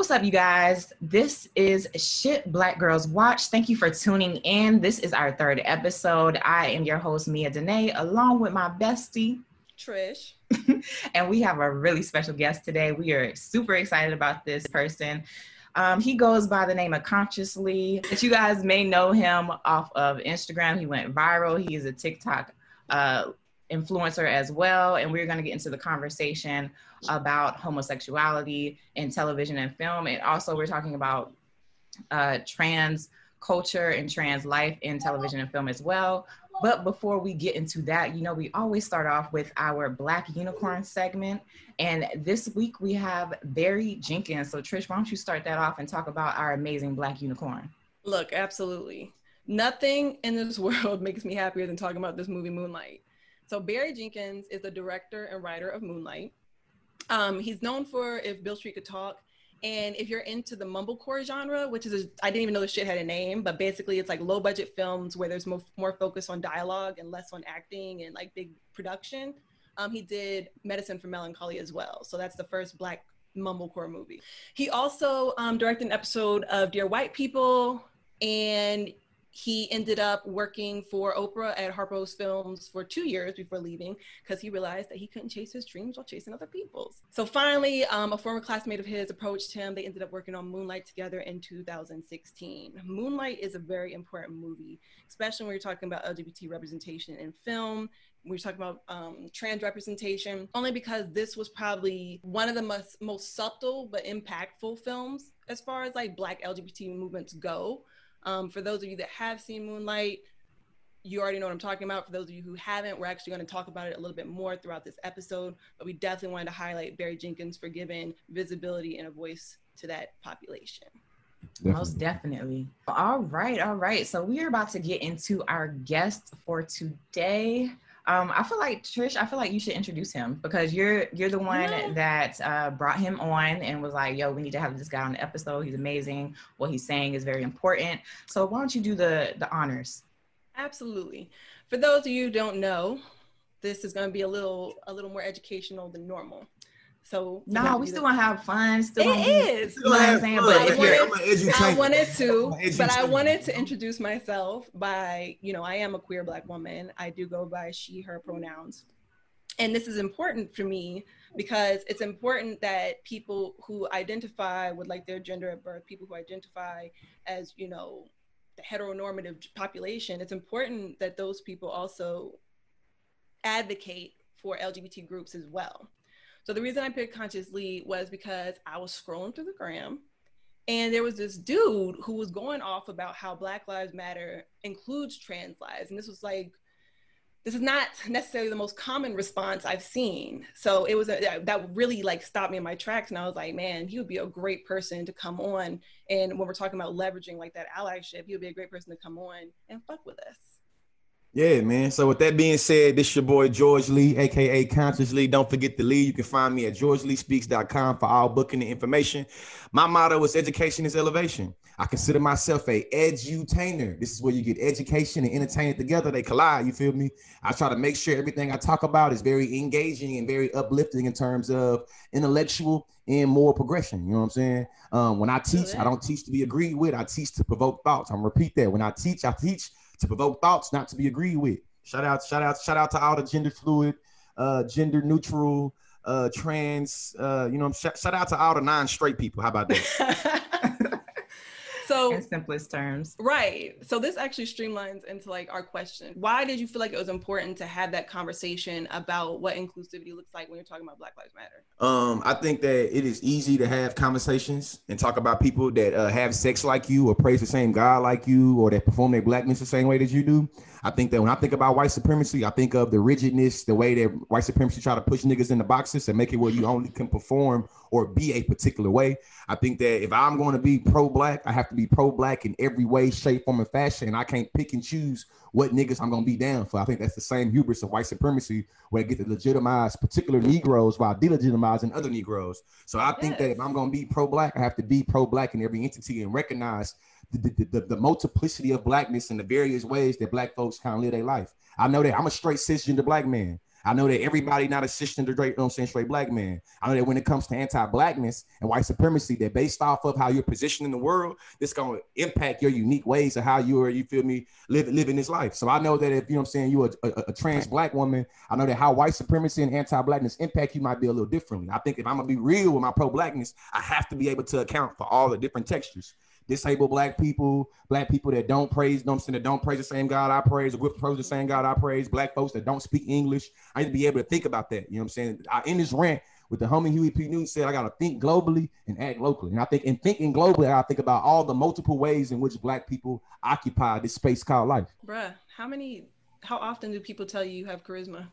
What's up, you guys? This is Shit Black Girls Watch. Thank you for tuning in. This is our third episode. I am your host, Mia Dene, along with my bestie, Trish. and we have a really special guest today. We are super excited about this person. Um, he goes by the name of Consciously. But you guys may know him off of Instagram. He went viral. He is a TikTok uh, influencer as well. And we're going to get into the conversation about homosexuality in television and film. And also, we're talking about uh, trans culture and trans life in television and film as well. But before we get into that, you know, we always start off with our Black Unicorn segment. And this week we have Barry Jenkins. So, Trish, why don't you start that off and talk about our amazing Black Unicorn? Look, absolutely. Nothing in this world makes me happier than talking about this movie, Moonlight. So, Barry Jenkins is the director and writer of Moonlight. Um, he's known for If Beale Street Could Talk. And if you're into the mumblecore genre, which is, I didn't even know this shit had a name, but basically it's like low budget films where there's more, more focus on dialogue and less on acting and like big production. Um, he did Medicine for Melancholy as well. So that's the first black mumblecore movie. He also um, directed an episode of Dear White People, and he ended up working for Oprah at Harpo's Films for two years before leaving because he realized that he couldn't chase his dreams while chasing other people's. So finally, um, a former classmate of his approached him. They ended up working on Moonlight together in 2016. Moonlight is a very important movie, especially when you're talking about LGBT representation in film. We're talking about um, trans representation, only because this was probably one of the most, most subtle but impactful films as far as like Black LGBT movements go. Um, for those of you that have seen Moonlight, you already know what I'm talking about. For those of you who haven't, we're actually going to talk about it a little bit more throughout this episode. But we definitely wanted to highlight Barry Jenkins for giving visibility and a voice to that population. Definitely. Most definitely. All right, all right. So we are about to get into our guest for today. Um, I feel like Trish. I feel like you should introduce him because you're you're the one yeah. that uh, brought him on and was like, "Yo, we need to have this guy on the episode. He's amazing. What he's saying is very important." So why don't you do the the honors? Absolutely. For those of you who don't know, this is going to be a little a little more educational than normal. So no, we still want to have fun. Still it is. You know what I'm saying? But if I wanted to, but I wanted to introduce myself by, you know, I am a queer black woman. I do go by she, her pronouns. And this is important for me because it's important that people who identify with like their gender at birth, people who identify as, you know, the heteronormative population, it's important that those people also advocate for LGBT groups as well. So the reason I picked Conscious Consciously was because I was scrolling through the gram and there was this dude who was going off about how Black Lives Matter includes trans lives. And this was like, this is not necessarily the most common response I've seen. So it was a, that really like stopped me in my tracks. And I was like, man, he would be a great person to come on. And when we're talking about leveraging like that allyship, he would be a great person to come on and fuck with us. Yeah, man. So with that being said, this your boy George Lee, aka Consciously. Don't forget to lead. You can find me at georgeleespeaks.com for all booking and information. My motto is education is elevation. I consider myself a edutainer. This is where you get education and entertainment together. They collide. You feel me? I try to make sure everything I talk about is very engaging and very uplifting in terms of intellectual and more progression. You know what I'm saying? Um, when I teach, I don't teach to be agreed with. I teach to provoke thoughts. I'm gonna repeat that. When I teach, I teach to provoke thoughts, not to be agreed with. Shout out, shout out, shout out to all the gender fluid, uh, gender neutral, uh, trans, uh, you know, shout, shout out to all the non-straight people. How about that? so in simplest terms. Right. So this actually streamlines into like our question. Why did you feel like it was important to have that conversation about what inclusivity looks like when you're talking about black lives matter? Um i think that it is easy to have conversations and talk about people that uh, have sex like you or praise the same god like you or that perform their blackness the same way that you do I think that when I think about white supremacy, I think of the rigidness, the way that white supremacy try to push niggas in the boxes and make it where you only can perform or be a particular way. I think that if I'm going to be pro-black, I have to be pro-black in every way, shape, form, and fashion. And I can't pick and choose what niggas I'm gonna be down for. I think that's the same hubris of white supremacy, where I get to legitimize particular Negroes while delegitimizing other Negroes. So I think that if I'm gonna be pro-black, I have to be pro-black in every entity and recognize the, the, the, the, multiplicity of blackness and the various ways that black folks kind of live their life. I know that I'm a straight cisgender black man. I know that everybody not a cisgender, you know I'm saying, straight black man. I know that when it comes to anti-blackness and white supremacy, that based off of how you're positioned in the world, this gonna impact your unique ways of how you are, you feel me, live living this life. So I know that if you know what I'm saying, you're a, a, a trans black woman, I know that how white supremacy and anti-blackness impact you might be a little differently. I think if I'm gonna be real with my pro-blackness, I have to be able to account for all the different textures disabled black people, black people that don't praise, saying, that don't praise the same God I praise, or with praise the same God I praise, black folks that don't speak English. I need to be able to think about that. You know what I'm saying? I, in this rant with the homie Huey P. Newton said, I gotta think globally and act locally. And I think in thinking globally, I think about all the multiple ways in which black people occupy this space called life. Bruh, how many how often do people tell you you have charisma?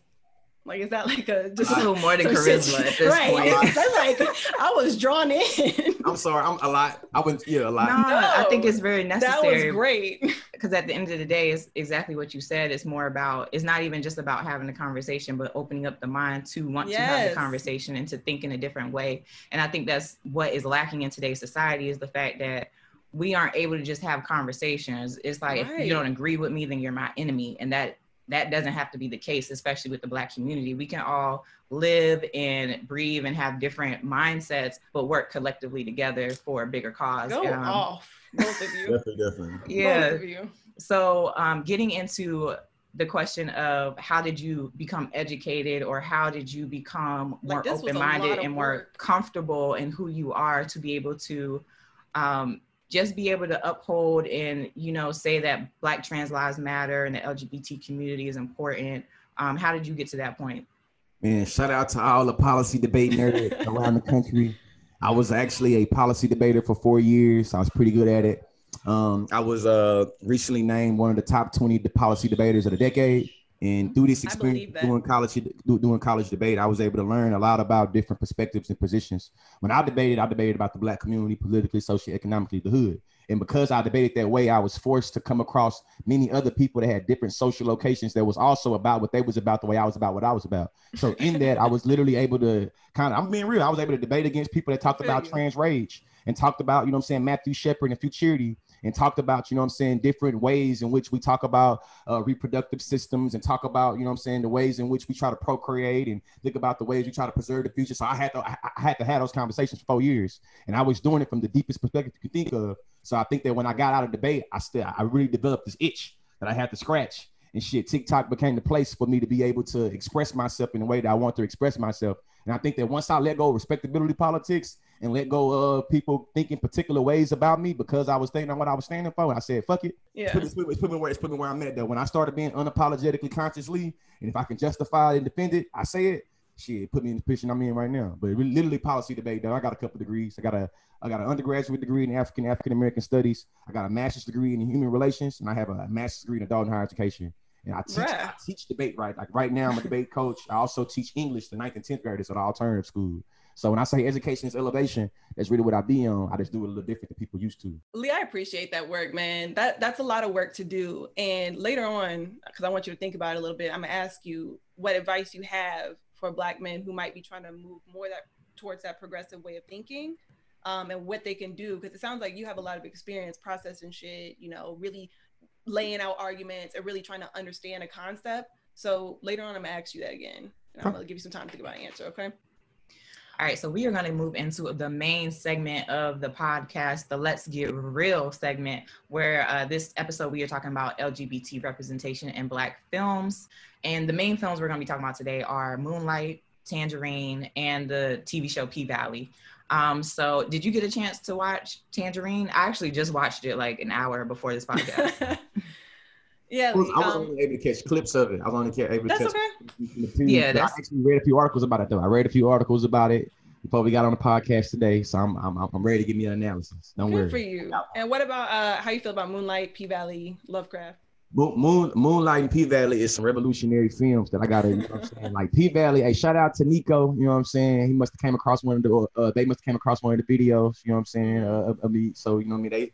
Like, is that like a just a little more than charisma at this right. point? That's like I was drawn in. I'm sorry, I'm a lot. I went yeah a lot. No, No, I think it's very necessary. that necessary was great. because at the end of the day, it's exactly what you said. It's more about. It's not even just about having a conversation, but opening up the mind to want to have Yes. the conversation and to think in a different way. And I think that's what is lacking in today's society is the fact that we aren't able to just have conversations. It's like if you don't agree with me, then you're my enemy, and that that doesn't have to be the case, especially with the Black community. We can all live and breathe and have different mindsets, but work collectively together for a bigger cause. Go Um, off, both of you. Definitely, definitely. yeah. Both of you. So, um, getting into the question of how did you become educated or how did you become more this was a open-minded and more comfortable in who you are to be able to um, just be able to uphold and, you know, say that Black trans lives matter and the LGBT community is important? Um, how did you get to that point? Man, shout out to all the policy debate nerds around the country. I was actually a policy debater for four years. I was pretty good at it. Um, I was uh, recently named one of the top 20 policy debaters of the decade. And through this experience doing college do- doing college debate, I was able to learn a lot about different perspectives and positions. When I debated, I debated about the black community, politically, socioeconomically, the hood. And because I debated that way, I was forced to come across many other people that had different social locations that was also about what they was about the way I was about what I was about. So in that, I was literally able to kind of, I'm being real, I was able to debate against people that talked about trans rage and talked about, you know what I'm saying, Matthew Shepard and Futurity and talked about, you know what I'm saying, different ways in which we talk about uh, reproductive systems and talk about, you know what I'm saying, the ways in which we try to procreate and think about the ways we try to preserve the future. So I had to, I, I had to have those conversations for four years and I was doing it from the deepest perspective you could think of. So I think that when I got out of debate, I still, I really developed this itch that I had to scratch and shit. TikTok became the place for me to be able to express myself in the way that I want to express myself. And I think that once I let go of respectability politics and let go of people thinking particular ways about me because I was thinking on what I was standing for, I said, fuck it. Yeah. It's put, me, it's put me where it's put me where I'm at though. When I started being unapologetically consciously, and if I can justify it and defend it, I say it. Shit, put me in the position I'm in right now. But really, literally policy debate though. I got a couple degrees. I got a I got an undergraduate degree in African African American studies. I got a master's degree in human relations, and I have a master's degree in adult and higher education. And I teach, I teach debate right. Like right now, I'm a debate coach. I also teach English to ninth and tenth graders at an alternative school. So when I say education is elevation, that's really what I be on. I just do it a little different than people used to. Lee, I appreciate that work, man. That that's a lot of work to do. And later on, because I want you to think about it a little bit, I'm gonna ask you what advice you have for Black men who might be trying to move more that towards that progressive way of thinking, um, and what they can do. Because it sounds like you have a lot of experience processing shit. You know, really laying out arguments and really trying to understand a concept. So later on, I'm gonna ask you that again, and I'm gonna give you some time to think about an answer. Okay. All right, so we are going to move into the main segment of the podcast, the Let's Get Real segment, where uh, this episode we are talking about LGBT representation in Black films. And the main films we're going to be talking about today are Moonlight, Tangerine, and the TV show P Valley. Um, so, did you get a chance to watch Tangerine? I actually just watched it like an hour before this podcast. yeah. I was, Lee, I was um, only able to catch clips of it. I was only able to catch clips. that's catch okay. Yeah, yeah, I actually read a few articles about it though. I read a few articles about it before we got on the podcast today, so I'm I'm I'm ready to give me an analysis. Don't Good worry. for you. And what about uh how you feel about Moonlight, P Valley, Lovecraft? Moon, Moon Moonlight and P Valley is some revolutionary films that I gotta, you know what I'm saying? Like P Valley, hey, shout out to Nicco, you know what I'm saying? He must have came across one of the uh, they must have came across one of the videos, you know what I'm saying, uh, of, of me. So, you know what I mean? They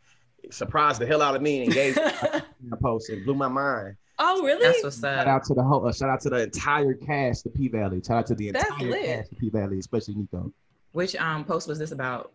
surprised the hell out of me and engaged in the post. It blew my mind. oh, really? That's what's up. Shout out to the whole uh, shout out to the entire cast of P Valley. Shout out to the That's entire lit. cast of P Valley, especially Nicco. Which um, post was this about?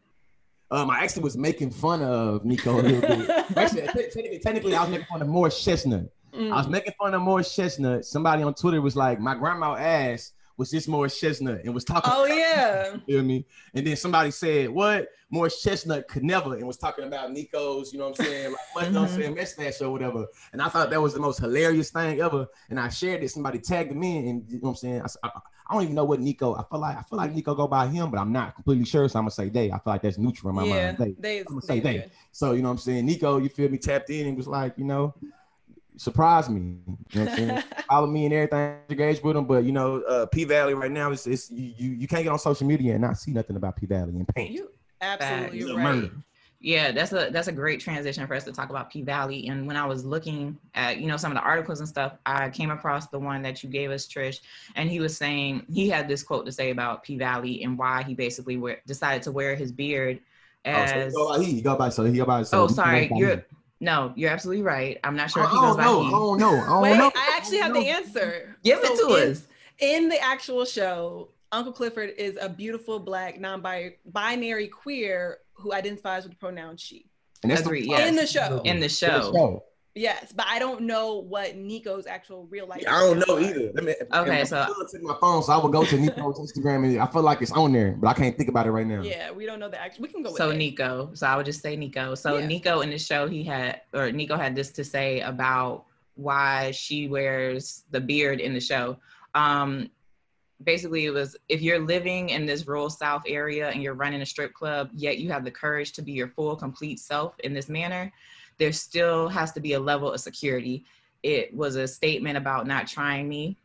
Um, I actually was making fun of Nicco a little bit. Actually, technically, technically, I was making fun of Morris Chestnut. I was making fun of Morris Chestnut. Somebody on Twitter was like, "My grandma asked." Was this Morris Chestnut and was talking? Oh yeah, you feel me? And then somebody said, "What Morris Chestnut could never," and was talking about Nicco's, you know what I'm saying, like what, you know what I'm mm-hmm. saying, mustache or whatever. And I thought that was the most hilarious thing ever. And I shared it. Somebody tagged me, and you know what I'm saying. I, I, I don't even know what Nicco. I feel like I feel like Nicco go by him, but I'm not completely sure. So I'm gonna say they. I feel like that's neutral in my yeah, mind. They. they I'm gonna say they. they. So you know what I'm saying. Nicco, you feel me? Tapped in and was like, you know, surprised me. You know what I'm saying? Follow me and everything, engage with them. But you know, uh, P Valley right now is it's you, you you can't get on social media and not see nothing about P Valley and paint. You absolutely Facts. right. Murder. Yeah, that's a that's a great transition for us to talk about P Valley. And when I was looking at you know some of the articles and stuff, I came across the one that you gave us, Trish, and he was saying he had this quote to say about P Valley and why he basically wear, decided to wear his beard as. Oh, so he, he go by so he go by so. oh, sorry, you're him. No, you're absolutely right. I'm not sure if he don't goes by know. I he. Oh, don't know. I oh, don't Wait, know. I actually I have don't the. Oh, answer. Give it to in- us. In the actual show, Uncle Clifford is a beautiful black non-binary queer who identifies with the pronoun she. And that's Agreed, the yes. In the show. In the In the show. Show. Yes, but I don't know what Nicco's actual real life. I don't know pronouns either. Let me, Okay, I'm so- still take my phone, so I would go to Nicco's Instagram and I feel like it's on there, but I can't think about it right now. Yeah, we don't know the actual. We can go So it. Nicco. So I would just say Nicco. So Yeah. Nicco in the show, he had or Nicco had this to say about why she wears the beard in the show. Um, basically, it was if you're living in this rural South area and you're running a strip club, yet you have the courage to be your full, complete self in this manner, there still has to be a level of security. It was a statement about not trying me.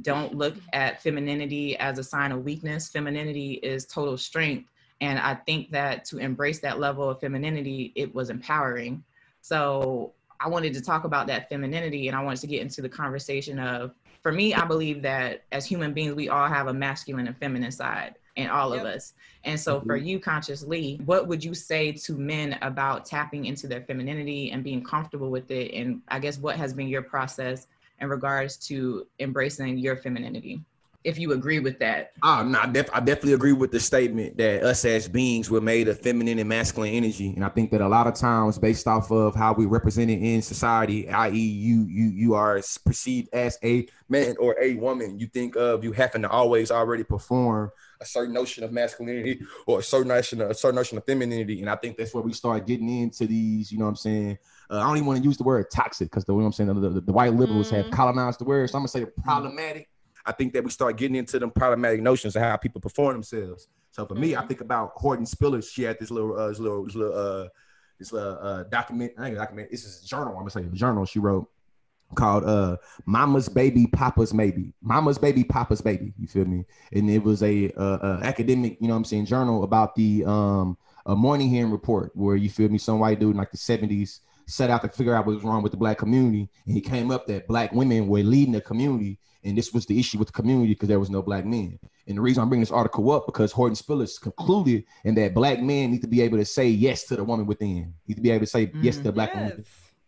Don't look at femininity as a sign of weakness. Femininity is total strength. And I think that to embrace that level of femininity, it was empowering. So I wanted to talk about that femininity and I wanted to get into the conversation of, for me, I believe that as human beings, we all have a masculine and feminine side in all of us. And so for mm-hmm. you, consciously, what would you say to men about tapping into their femininity and being comfortable with it? And I guess what has been your process in regards to embracing your femininity? If you agree with that. Oh, no, I, def- I definitely agree with the statement that us as beings were made of feminine and masculine energy, and I think that a lot of times, based off of how we represented in society, i.e., you you you are perceived as a man or a woman, you think of you having to always already perform a certain notion of masculinity or a certain notion of, a certain notion of femininity, and I think that's where we start getting into these. You know what I'm saying? Uh, I don't even want to use the word toxic because the you know what I'm saying the, the, the white liberals have Mhm. colonized the word, so I'm gonna say problematic. I think that we start getting into them problematic notions of how people perform themselves. So for me, I Mhm. think about Hortense Spiller. She had this little, uh, this little, this little, uh, this little uh, document. I think a document. This is a journal. I'm gonna say a journal she wrote called uh mama's baby papa's maybe mama's baby papa's baby you feel me and it was a uh, uh academic you know what i'm saying journal about the um a Moynihan report where you feel me some white dude in like the 70s set out to figure out what was wrong with the black community and he came up that black women were leading the community and this was the issue with the community because there was no black men and the reason i'm bringing this article up because hortense spillers concluded and that black men need to be able to say yes to the woman within need to be able to say yes to the black woman mm,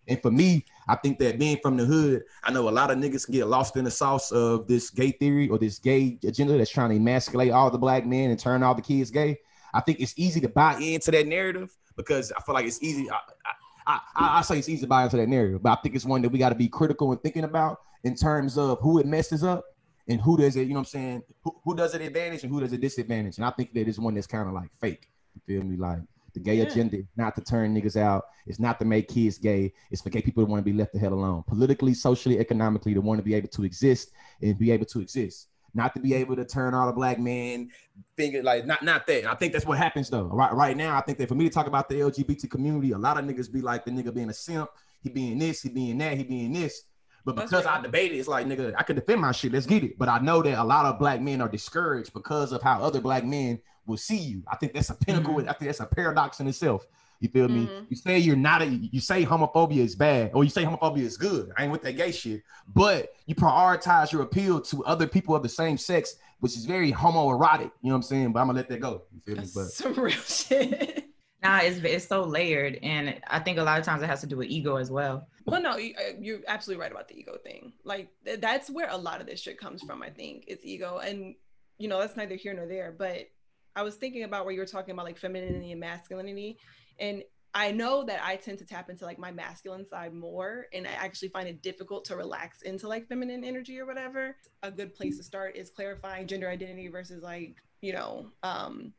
and for me, I think that being from the hood, I know a lot of niggas get lost in the sauce of this gay theory or this gay agenda that's trying to emasculate all the black men and turn all the kids gay. I think it's easy to buy into that narrative because I feel like it's easy. I, I, I, I say it's easy to buy into that narrative, but I think it's one that we got to be critical and thinking about in terms of who it messes up and who does it, you know what I'm saying? Who, who does it advantage and who does it disadvantage? And I think that is one that's kind of like fake. You feel me? Like the gay Yeah. agenda is not to turn niggas out. It's not to make kids gay. It's for gay people to want to be left the hell alone. Politically, socially, economically, to want to be able to exist and be able to exist. Not to be able to turn all the black men finger like not not that. I think that's what happens though. Right right now, I think that for me to talk about the LGBT community, a lot of niggas be like the nigga being a simp, he being this, he being that, he being this. But because right. I debated, it's like nigga, I can defend my shit. Let's get it. But I know that a lot of black men are discouraged because of how other black men will see you. I think that's a pinnacle. Mhm. I think that's a paradox in itself. You feel me? Mhm. You say you're not a. You say homophobia is bad, or you say homophobia is good. I ain't with that gay shit. But you prioritize your appeal to other people of the same sex, which is very homoerotic. You know what I'm saying? But I'm gonna let that go. You feel me? That's But some real shit. Nah, it's it's so layered, and I think a lot of times it has to do with ego as well. Well, no, uh, you're absolutely right about the ego thing. Like that's where a lot of this shit comes from. I think it's ego, and you know that's neither here nor there. But I was thinking about where you were talking about like femininity and masculinity, and I know that I tend to tap into like my masculine side more, and I actually find it difficult to relax into like feminine energy or whatever. A good place to start is clarifying gender identity versus like, you know, um,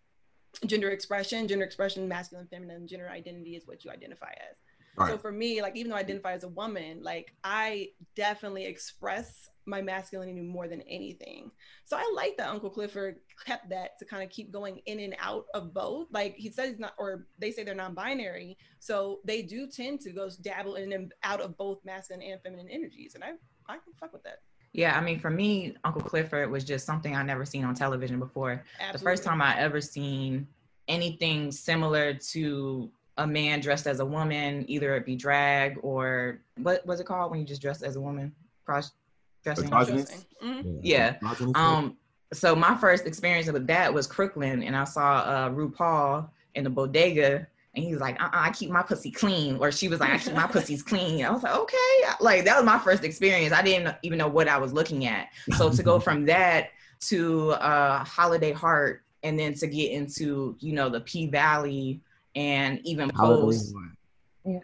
gender expression. Gender expression, masculine, feminine, gender identity is what you identify as. Right. So for me, like even though I identify as a woman, like I definitely express my masculinity more than anything. So I like that Uncle Clifford kept that to kind of keep going in and out of both. Like he says he's not, or they say they're non-binary, so they do tend to go dabble in and out of both masculine and feminine energies, and I I can fuck with that. Yeah, I mean, for me, Uncle Clifford was just something I never seen on television before. Absolutely. The first time I ever seen anything similar to a man dressed as a woman, either it be drag or what was it called when you just dress as a woman? Cross dressing. Mm-hmm. Yeah. Um. So my first experience with that was Crooklyn, and I saw uh, RuPaul in the bodega, and he was like, uh-uh, "I keep my pussy clean," or she was like, "I keep my pussy's clean." I was like, "Okay." Like that was my first experience. I didn't even know what I was looking at. So to go from that to uh, Holiday Heart, and then to get into you know the P Valley and even Pose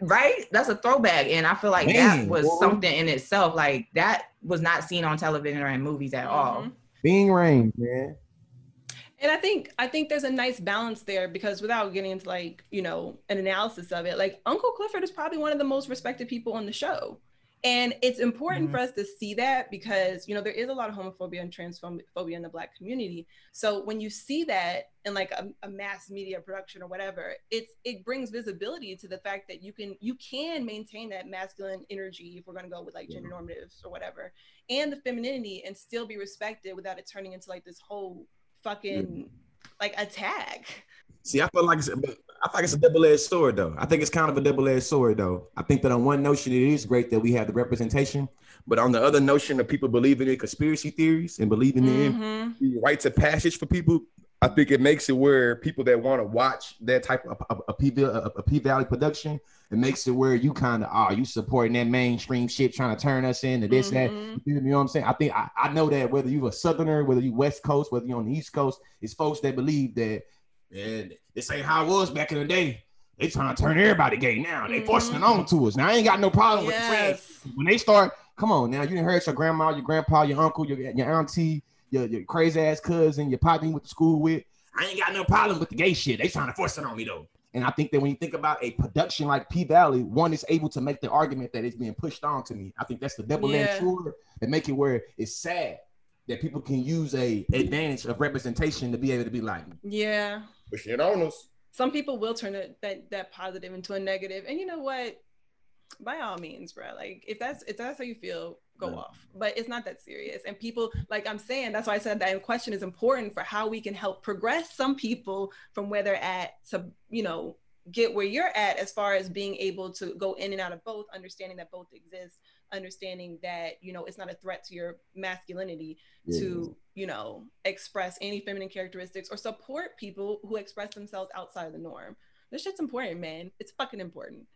right? That's a throwback and i feel like Dang, that was boy. something in itself like that was not seen on television or in movies at mm-hmm. all Ving Rhames man. And i think i think there's a nice balance there because without getting into like you know an analysis of it like uncle clifford is probably one of the most respected people on the show and it's important mm-hmm. for us to see that because, you know, there is a lot of homophobia and transphobia in the Black community. So when you see that in like a, a, mass media production or whatever, it's it brings visibility to the fact that you can you can maintain that masculine energy if we're going to go with like gender normatives or whatever, and the femininity and still be respected without it turning into like this whole fucking like attack. See, I feel like it's, I think it's a double-edged sword, though. I think it's kind of a double-edged sword, though. I think that on one notion, it is great that we have the representation, but on the other notion of people believing in conspiracy theories and believing mm-hmm. in rites of passage for people, I think it makes it where people that want to watch that type of a, a, P, a, a P Valley production, it makes it where you kind of are oh, you supporting that mainstream shit, trying to turn us into this, mm-hmm. that. You know what I'm saying? I think I, I know that whether you're a Southerner, whether you West Coast, whether you're on the East Coast, it's folks that believe that and this ain't how it was back in the day. They trying to turn everybody gay now. They forcing it mm-hmm. on to us. Now I ain't got no problem yes. with the trans. When they start, come on now, you didn't heard your grandma, your grandpa, your uncle, your, your auntie, your, your crazy ass cousin, your partner you went to school with. I ain't got no problem with the gay shit. They trying to force it on me though. And I think that when you think about a production like P Valley, one is able to make the argument that it's being pushed on to me. I think that's the double-edged yeah. sword that make it where it's sad that people can use a advantage of representation to be able to be like, yeah, push it on us. Some people will turn it, that that positive into a negative, and you know what? By all means, bro. Like if that's if that's how you feel, go yeah. off. But it's not that serious. And people, like I'm saying, that's why I said that question is important for how we can help progress some people from where they're at to, you know, get where you're at as far as being able to go in and out of both, understanding that both exist, understanding that, you know, it's not a threat to your masculinity yeah. to, you know, express any feminine characteristics or support people who express themselves outside of the norm. This shit's important, man. It's fucking important.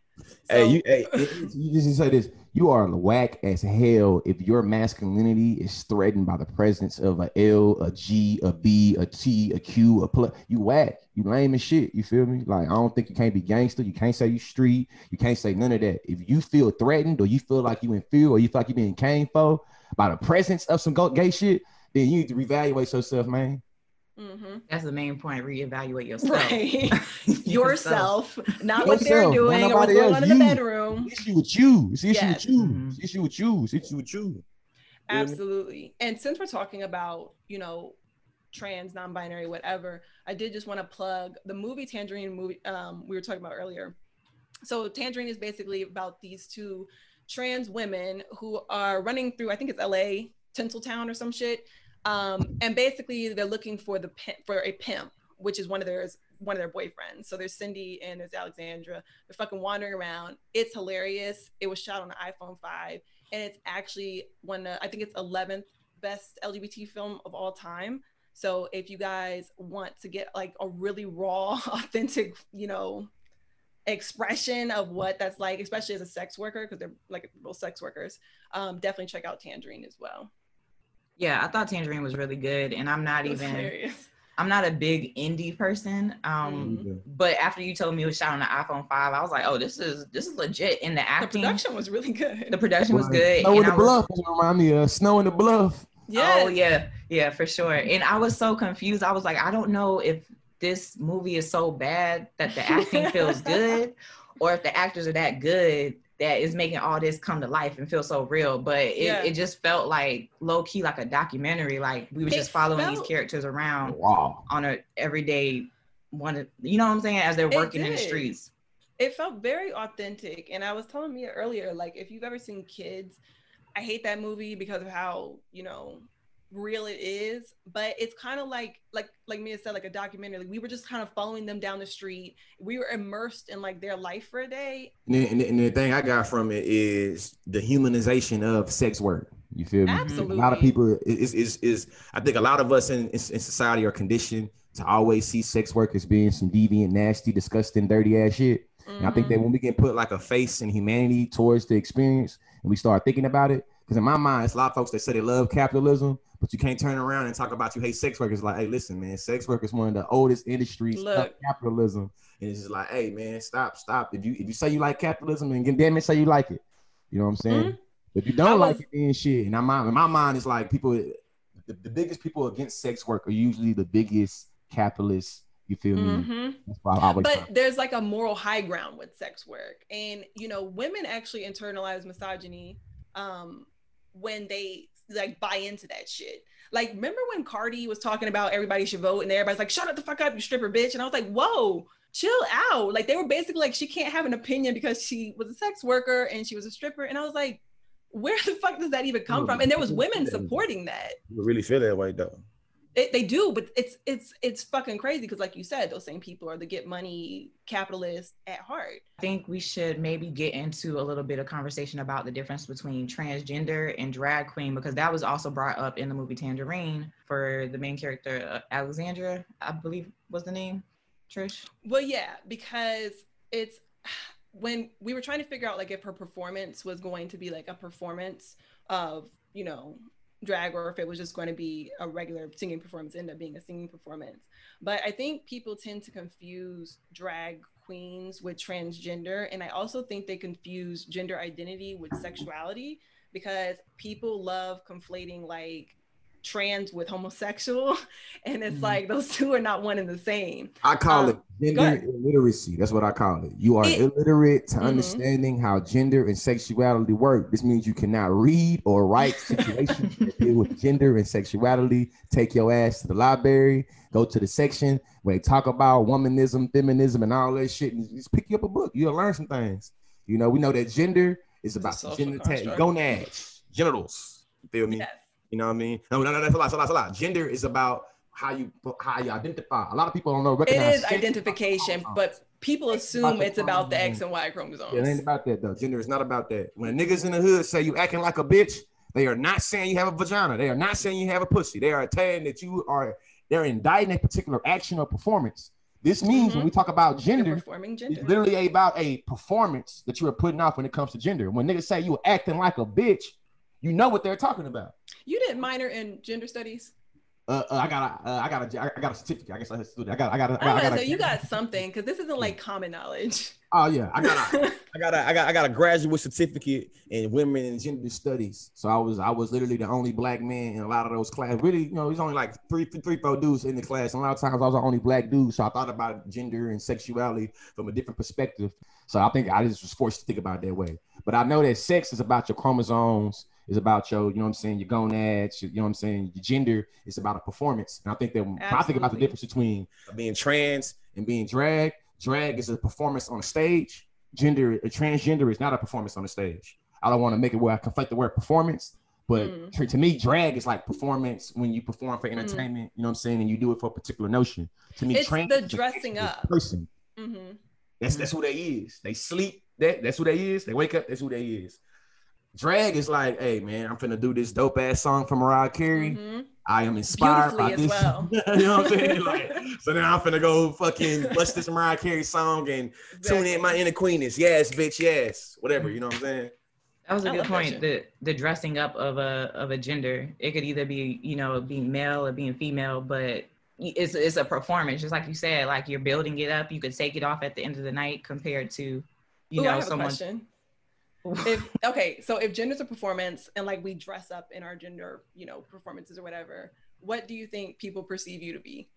Hey, you, hey, you just say this. You are whack as hell if your masculinity is threatened by the presence of a L, a G, a B, a T, a Q, a plus. You whack. You lame as shit. You feel me? Like I don't think you can't be gangster. You can't say you street. You can't say none of that. If you feel threatened or you feel like you in fear or you feel like you being came for by the presence of some gay shit, then you need to reevaluate yourself, man. Mm-hmm. That's the main point. Reevaluate yourself. Right. yourself, not yourself. what they're doing or what's going on in the bedroom. It's issue with you. It's issue yes. with you. Mm-hmm. It's issue with you. It's issue with you. Absolutely. And since we're talking about, you know, trans, non-binary, whatever, I did just want to plug the movie Tangerine movie um, we were talking about earlier. So Tangerine is basically about these two trans women who are running through, I think it's LA, Tinseltown or some shit um, and basically, they're looking for the for a pimp, which is one of their one of their boyfriends. So there's Cindy and there's Alexandra. They're fucking wandering around. It's hilarious. It was shot on an iPhone 5, and it's actually one. Of, I think it's 11th best LGBT film of all time. So if you guys want to get like a really raw, authentic, you know, expression of what that's like, especially as a sex worker, because they're like real sex workers, um, definitely check out Tangerine as well. Yeah, I thought Tangerine was really good, and I'm not even. I'm not a big indie person. Um, Mhm. but after you told me it was shot on the iPhone 5, I was like, oh, this is this is legit. In the acting, The production was really good. the production was good. Snow in the I was- Bluff. That's remind me of Snow in the Bluff. yeah. Oh yeah, yeah, for sure. And I was so confused. I was like, I don't know if this movie is so bad that the acting feels good, or if the actors are that good that is making all this come to life and feel so real. But it, Yeah. it just felt like low key like a documentary. Like we were It just following these characters around Wow. on a everyday one. You know what I'm saying? As they're working in the streets. it felt very authentic and i was telling Mia earlier like if you've ever seen kids i hate that movie because of how you know real it is but it's kind of like like like Mia said like a documentary like we were just kind of following them down the street we were immersed in like their life for a day And, the- and the- and the thing I got from it is the humanization of sex work. You feel me? Absolutely. A lot of people is is is I think a lot of us in, in, in society are conditioned to always see sex work as being some deviant, nasty, disgusting, dirty ass shit. And I think that mm-hmm. when we can put like a face and humanity towards the experience and we start thinking about it, because in my mind, it's a lot of folks that say they love capitalism, but you can't turn around and talk about you hate sex workers. Like, hey, listen, man, sex work is one of the oldest industries of capitalism. And it's just like, hey, man, stop, stop. If you if you say you like capitalism, and damn it, say you like it. You know what I'm saying? If you Mm-hmm. Don't was- like it, then shit. And my, in my mind, it's like people, the, the biggest people against sex work are usually the biggest capitalists. You feel me? Mhm. That's why I but there's like a moral high ground with sex work and you know women actually internalize misogyny um when they like buy into that shit. Like remember when cardi was talking about everybody should vote and everybody's like shut up the fuck up you stripper bitch. And i was like whoa chill out. Like they were basically like she can't have an opinion because she was a sex worker and she was a stripper. And i was like where the fuck does that even come from? And there was women supporting that. You really feel that way though. It, they do, but it's it's it's fucking crazy because, like you said, those same people are the get money capitalists at heart. I think we should maybe get into a little bit of conversation about the difference between transgender and drag queen because that was also brought up in the movie Tangerine for the main character uh, Alexandra, I believe was the name. Trish. Well, yeah, because it's when we were trying to figure out like if her performance was going to be like a performance of you know drag or if it was just going to be a regular singing performance end up being a singing performance. But i think people tend to confuse drag queens with transgender and i also think they confuse gender identity with sexuality because people love conflating like trans with homosexual and it's Mhm. like those two are not one and the same I call Um, it gender illiteracy. That's what I call it. You are It- illiterate to Mhm. understanding how gender and sexuality work. This means you cannot read or write situations that deal with gender and sexuality. Take your ass to the library, go to the section where they talk about womanism, feminism, and all that shit, and just pick you up a book. You'll learn some things. You know, we know that gender is about the social genital construct. gonads, genitals. You feel me? yes You know what I mean? No, no, no, that's a lot, that's a lot, that's a lot. Gender is about how you how you identify. A lot of people don't know. it Recognize is sex identification but people assume it's about the x and y chromosomes it ain't about that though. Gender is not about that. When niggas in the hood say you acting like a bitch, they are not saying you have a vagina. They are not saying you have a pussy. They are saying that you are. They're indicting a particular action or performance. This means when Mhm. we talk about gender, performing gender it's literally about a performance that you are putting off when it comes to gender. When niggas say you are acting like a bitch, you know what they're talking about. you didn't minor in gender studies Uh, uh, I got a, uh, I got a, I got a certificate. I guess I had do. I got, I got, a, I I got, so you got something because this isn't like common knowledge Oh yeah, I got a, I got a, I got, I got a graduate certificate in women and gender studies. So I was, I was literally the only black man in a lot of those classes. Really, you know, there's only like three, three, four dudes in the class. And a lot of times I was the only black dude. So I thought about gender and sexuality from a different perspective. So I think I just was forced to think about it that way. But I know that sex is about your chromosomes, is about your, you know what I'm saying, your gonads, your, you know what I'm saying, your gender is about a performance. And I think that when I think about the difference between being trans and being drag, drag is a performance on a stage. Gender, a transgender is not a performance on the stage. I don't want to make it where I conflate the word performance, but Mm. to, to me, drag is like performance when you perform for entertainment. You know what I'm saying, and you do it for a particular notion. To me, It's trans the dressing up. person. hmm That's that's who they is. They sleep. That that's who they is. They wake up. That's who they is. Drag is like, hey man, I'm finna do this dope ass song from Mariah Carey. hmm I am inspired by Beautifully this. as well. you know what I'm saying? Like, so now I'm finna go fucking bust this Mariah Carey song and tune in my inner queenness. Yes, bitch, yes. Whatever, you know what I'm saying? That was a I good point. The the dressing up of a of a gender. It could either be, you know, being male or being female, but it's it's a performance, just like you said. Like you're building it up. You could take it off at the end of the night compared to, you Ooh, I know, have a someone. If okay, so if gender's a performance and like we dress up in our gender, you know, performances or whatever, what do you think people perceive you to be?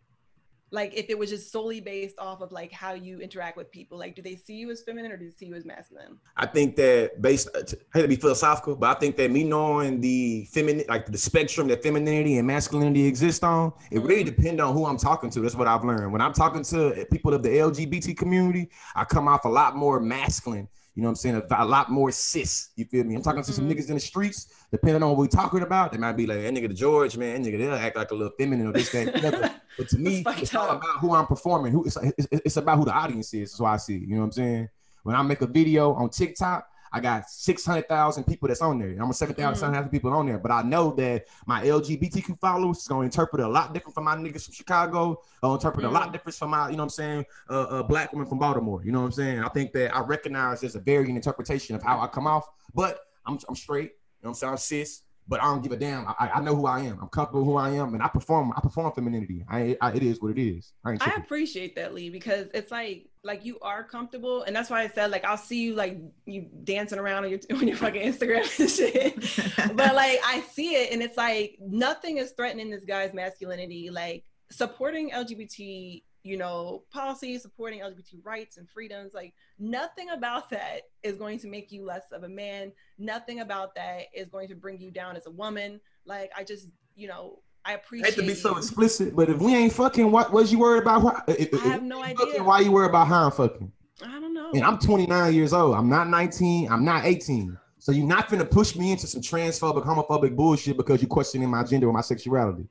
Like if it was just solely based off of like how you interact with people, like do they see you as feminine or do they see you as masculine? I think that based, uh, I hate to be philosophical, but I think that me knowing the feminine, like the spectrum that femininity and masculinity exist on, it really mm-hmm. depends on who I'm talking to. That's what I've learned. When I'm talking to people of the LGBT community, I come off a lot more masculine. You know what I'm saying? A, a lot more cis. You feel me? I'm talking to some Mhm. niggas in the streets. Depending on what we're talking about, they might be like, that nigga the George, man, nigga, they'll act like a little feminine or this, that, other. But to me, it's all about who I'm performing. Who it's, it's, it's about who the audience is. That's why I see. it. You know what I'm saying? When I make a video on TikTok, I got six hundred thousand people that's on there. I'm a seven thousand Mhm. people on there. But I know that my LGBTQ followers is gonna interpret it a lot different from my niggas from Chicago. Gonna interpret a lot Mhm. different from my, you know what I'm saying, uh, uh, black woman from Baltimore. You know what I'm saying? I think that I recognize there's a varying interpretation of how I come off, but I'm I'm straight. You know what I'm saying? I'm cis. But I don't give a damn. I, I know who I am. I'm comfortable with who I am, and I perform. I perform femininity. I, I it is what it is. I I appreciate that, Lee, because it's like like you are comfortable, and that's why I said like I'll see you like you dancing around on your on your fucking Instagram and shit. but like I see it, and it's like nothing is threatening this guy's masculinity. Like supporting LGBT, you know, policies, supporting LGBT rights and freedoms. Like nothing about that is going to make you less of a man. Nothing about that is going to bring you down as a woman. Like I just, you know, I I appreciate. hate to be so explicit, but if we ain't fucking, what was you worried about? Why, if, if I have eh, no idea. fucking, why you worried about how I'm fucking? I don't know. And I'm 29 years old. I'm not 19. I'm not 18. So you're not gonna push me into some transphobic, homophobic bullshit because you're questioning my gender or my sexuality.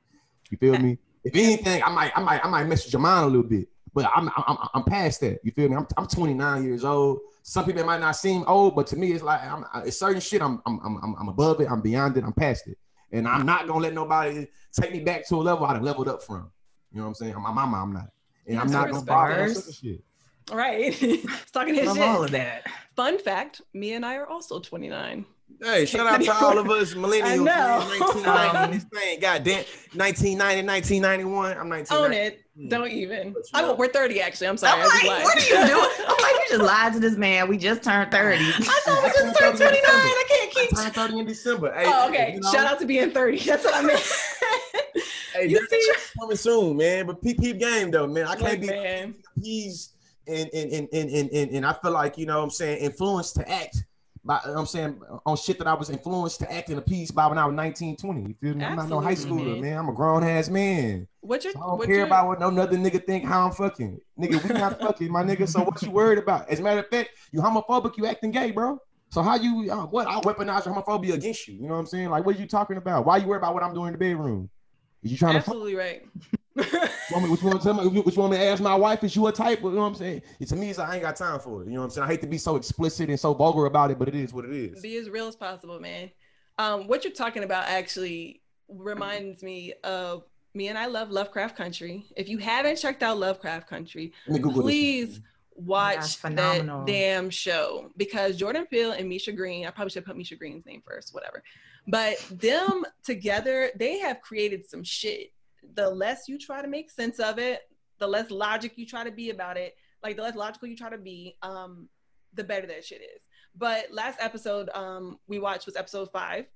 You feel me? If anything, I might, I might, I might mess with your mind a little bit. But I'm, I'm, I'm past that. You feel me? I'm, I'm 29 years old. Some people might not seem old, but to me, it's like I'm, it's certain shit. I'm, I'm, I'm, I'm above it. I'm beyond it. I'm past it. And I'm not gonna let nobody take me back to a level I done leveled up from. You know what I'm saying? My mama, I'm not. And I'm not gonna bother hers. with shit. Right. Talking his Love shit. all of that. Fun fact, me and I are also 29. Hey, shout out to all of us millennials. I know. 1990, this thing, goddamn, 1990, 1991. I'm 19. Own it. Don't even. I don't, we're 30 actually. I'm sorry. I'm like, what are you doing? I'm like, you just lied to this man. We just turned 30. I thought we just turned 29. I can't I keep. turned 30 in December. Hey, Oh, okay. you know, Shout out to being 30. That's what I meant. Hey, you see? coming soon, man. But peep, peep game though, man. I can't be appeased and and, and and and and and I feel like you know what I'm saying influenced to act by you know I'm saying on shit that I was influenced to act in a piece by when I was 19, 20. You feel me? I'm not no high schooler, man. man. I'm a grown ass man. What you So I don't what care about what no another nigga think how I'm fucking. Nigga, we not fucking, my nigga. So what you worried about? As a matter of fact, you homophobic, you acting gay, bro. So how you uh, what I weaponize your homophobia against you? You know what I'm saying? Like what are you talking about? Why you worried about what I'm doing in the bedroom? Is you trying to fuck? absolutely right. Want me, what you want to tell me? What you- what want me to ask my wife? Is you a type? You know what I'm saying? It, to me, it's, I ain't got time for it. You know what I'm saying? I hate to be so explicit and so vulgar about it, but it is what it is. Be as real as possible, man. Um, what you're talking about actually reminds me of me and I love Lovecraft Country. If you haven't checked out Lovecraft Country, Let me Google please this. watch That's that damn show because Jordan Peele and Misha Green, I probably should put Misha Green's name first, whatever. But them together, they have created some shit. The less you try to make sense of it, the less logic you try to be about it, like the less logical you try to be, um, the better that shit is. But last episode um, we watched was episode five,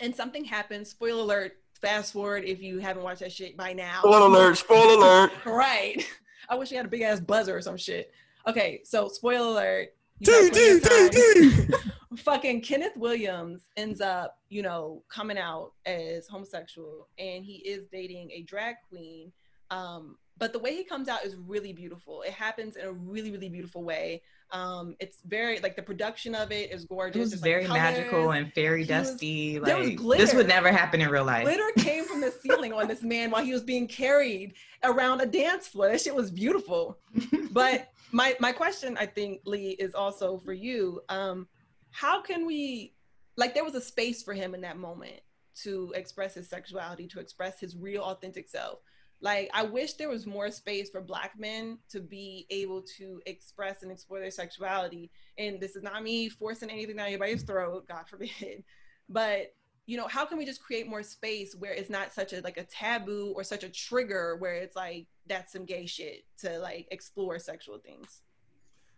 and something happened. Spoiler alert. Fast forward if you haven't watched that shit by now. Spoiler alert! Spoiler alert! Right. I wish we had a big ass buzzer or some shit. Okay, so spoiler alert. Got plenty of time. Fucking Kenneth Williams ends up, you know, coming out as homosexual and he is dating a drag queen. Um, but the way he comes out is really beautiful. It happens in a really, really beautiful way. Um, it's very like the production of it is gorgeous. It was There's, like, very magical and fairy dusty. there was Like this would never happen in real life. Glitter came from the ceiling on this man while he was being carried around a dance floor. That shit was beautiful. But my my question, I think, Lee, is also for you. Um, how can we like there was a space for him in that moment to express his sexuality, to express his real authentic self. Like I wish there was more space for black men to be able to express and explore their sexuality. And this is not me forcing anything down anybody's throat, God forbid. But you know, how can we just create more space where it's not such a like a taboo or such a trigger where it's like that's some gay shit to like explore sexual things.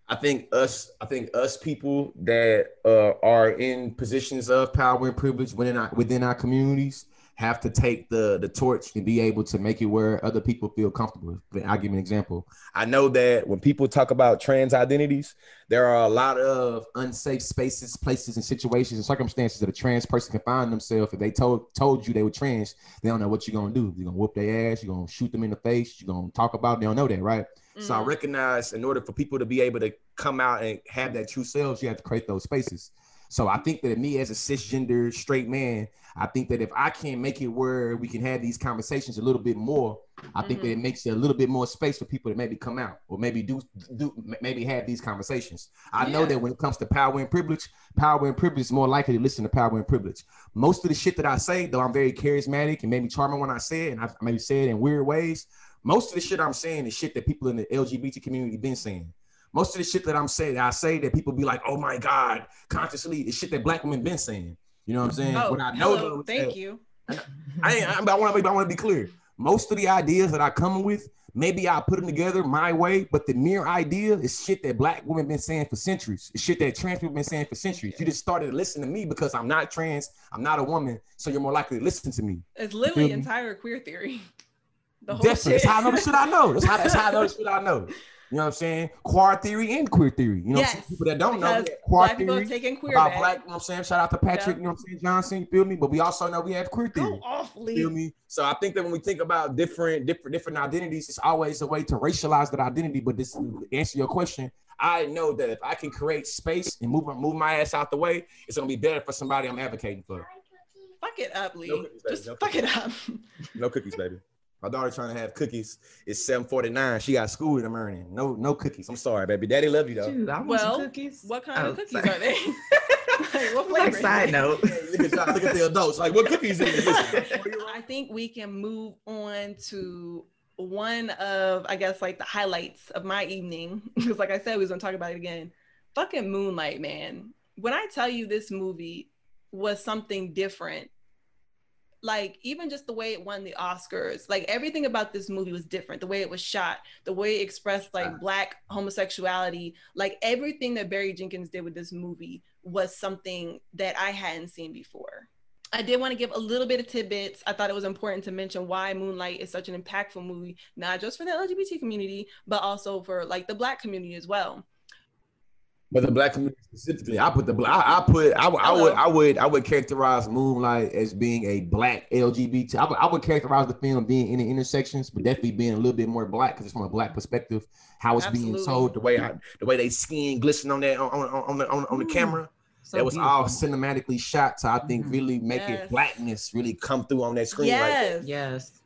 I think us, I think us people that uh, are in positions of power and privilege within our within our communities have to take the the torch and be able to make it where other people feel comfortable. I'll give you an example. I know that when people talk about trans identities, there are a lot of unsafe spaces, places, and situations and circumstances that a trans person can find themselves. If they told told you they were trans, they don't know what you're gonna do. You're gonna whoop their ass. You're gonna shoot them in the face. You're gonna talk about. It. They don't know that, right? So I mm-hmm. recognize in order for people to be able to come out and have that true selves, you have to create those spaces. So I think that me as a cisgender straight man, I think that if I can make it where we can have these conversations a little bit more, I think mm-hmm. that it makes it a little bit more space for people to maybe come out or maybe do do maybe have these conversations. I yeah. know that when it comes to power and privilege, power and privilege is more likely to listen to power and privilege. Most of the shit that I say, though I'm very charismatic and maybe charming when I say it, and I maybe say it in weird ways, most of the shit I'm saying is shit that people in the LGBT community been saying. Most of the shit that I'm saying, I say that people be like, "Oh my god," consciously, is shit that black women been saying. You know what I'm saying? Oh, when I know, hello, thank that, you. I, I, I, I want to, I want to be clear. Most of the ideas that I come with, maybe I put them together my way, but the mere idea is shit that black women been saying for centuries. It's shit that trans people been saying for centuries. You just started to listen to me because I'm not trans, I'm not a woman, so you're more likely to listen to me. It's literally entire queer theory. The whole Definitely. Shit. That's how I know the shit I know. That's how, that's how I know the shit I know. You know what I'm saying? Queer theory and queer theory. You know, yes. people that don't know queer theory taking queer about black. You know what I'm saying? Shout out to Patrick. Yeah. You know what I'm saying? Johnson. You feel me? But we also know we have queer theory. Go awfully. Feel me? So I think that when we think about different, different, different identities, it's always a way to racialize that identity. But this answer your question. I know that if I can create space and move move my ass out the way, it's gonna be better for somebody I'm advocating for. Fuck it up, Lee. No cookies, Just no fuck it up. no cookies, baby. My daughter trying to have cookies. It's 749. She got school in the morning. No, no cookies. I'm sorry, baby. Daddy love you though. Dude, I want well, cookies. What kind oh, of cookies sorry. are they? like, what? Like side note. look, at, look at the adults. Like what cookies is this? I think we can move on to one of I guess like the highlights of my evening. Because like I said, we was gonna talk about it again. Fucking Moonlight, man. When I tell you this movie was something different like even just the way it won the Oscars, like everything about this movie was different. The way it was shot, the way it expressed like black homosexuality, like everything that Barry Jenkins did with this movie was something that I hadn't seen before. I did want to give a little bit of tidbits. I thought it was important to mention why Moonlight is such an impactful movie, not just for the LGBT community, but also for like the black community as well. But the black community specifically, I put the I, I put I, I, would I would I would characterize Moonlight as being a black LGBT. I would, I would characterize the film being in the intersections, but definitely being a little bit more black because it's from a black perspective. How it's Absolutely. being told, the way I, the way they skin glisten on that on on, on the on, on the camera. So that was beautiful. all cinematically shot to I think mm-hmm. really make yes. it blackness really come through on that screen. Yes, right yes,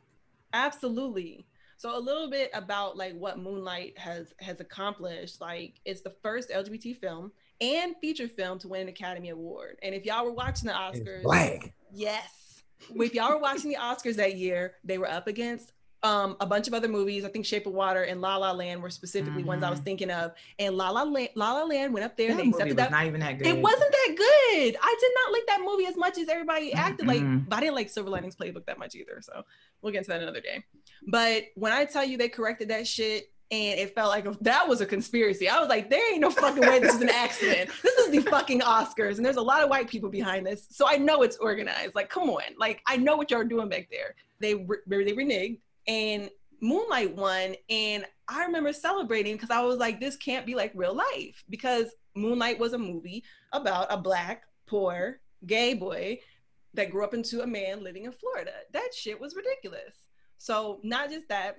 absolutely. So a little bit about like what Moonlight has has accomplished. Like it's the first LGBT film and feature film to win an Academy Award. And if y'all were watching the Oscars, black. Yes. If y'all were watching the Oscars that year, they were up against um, a bunch of other movies. I think Shape of Water and La La Land were specifically mm-hmm. ones I was mm-hmm. thinking of. And La La Land, La La Land went up there. That they accepted that. Not even that good. It wasn't that good. I did not like that movie as much as everybody acted mm-hmm. like. But I didn't like Silver Linings Playbook that much either. So we'll get into that another day. But when I tell you they corrected that shit. And it felt like that was a conspiracy. I was like, there ain't no fucking way this is an accident. This is the fucking Oscars. And there's a lot of white people behind this. So I know it's organized. Like, come on. Like, I know what y'all are doing back there. They, they reneged and Moonlight won, and I remember celebrating because I was like, this can't be like real life because Moonlight was a movie about a black, poor, gay boy that grew up into a man living in Florida. That shit was ridiculous. So not just that,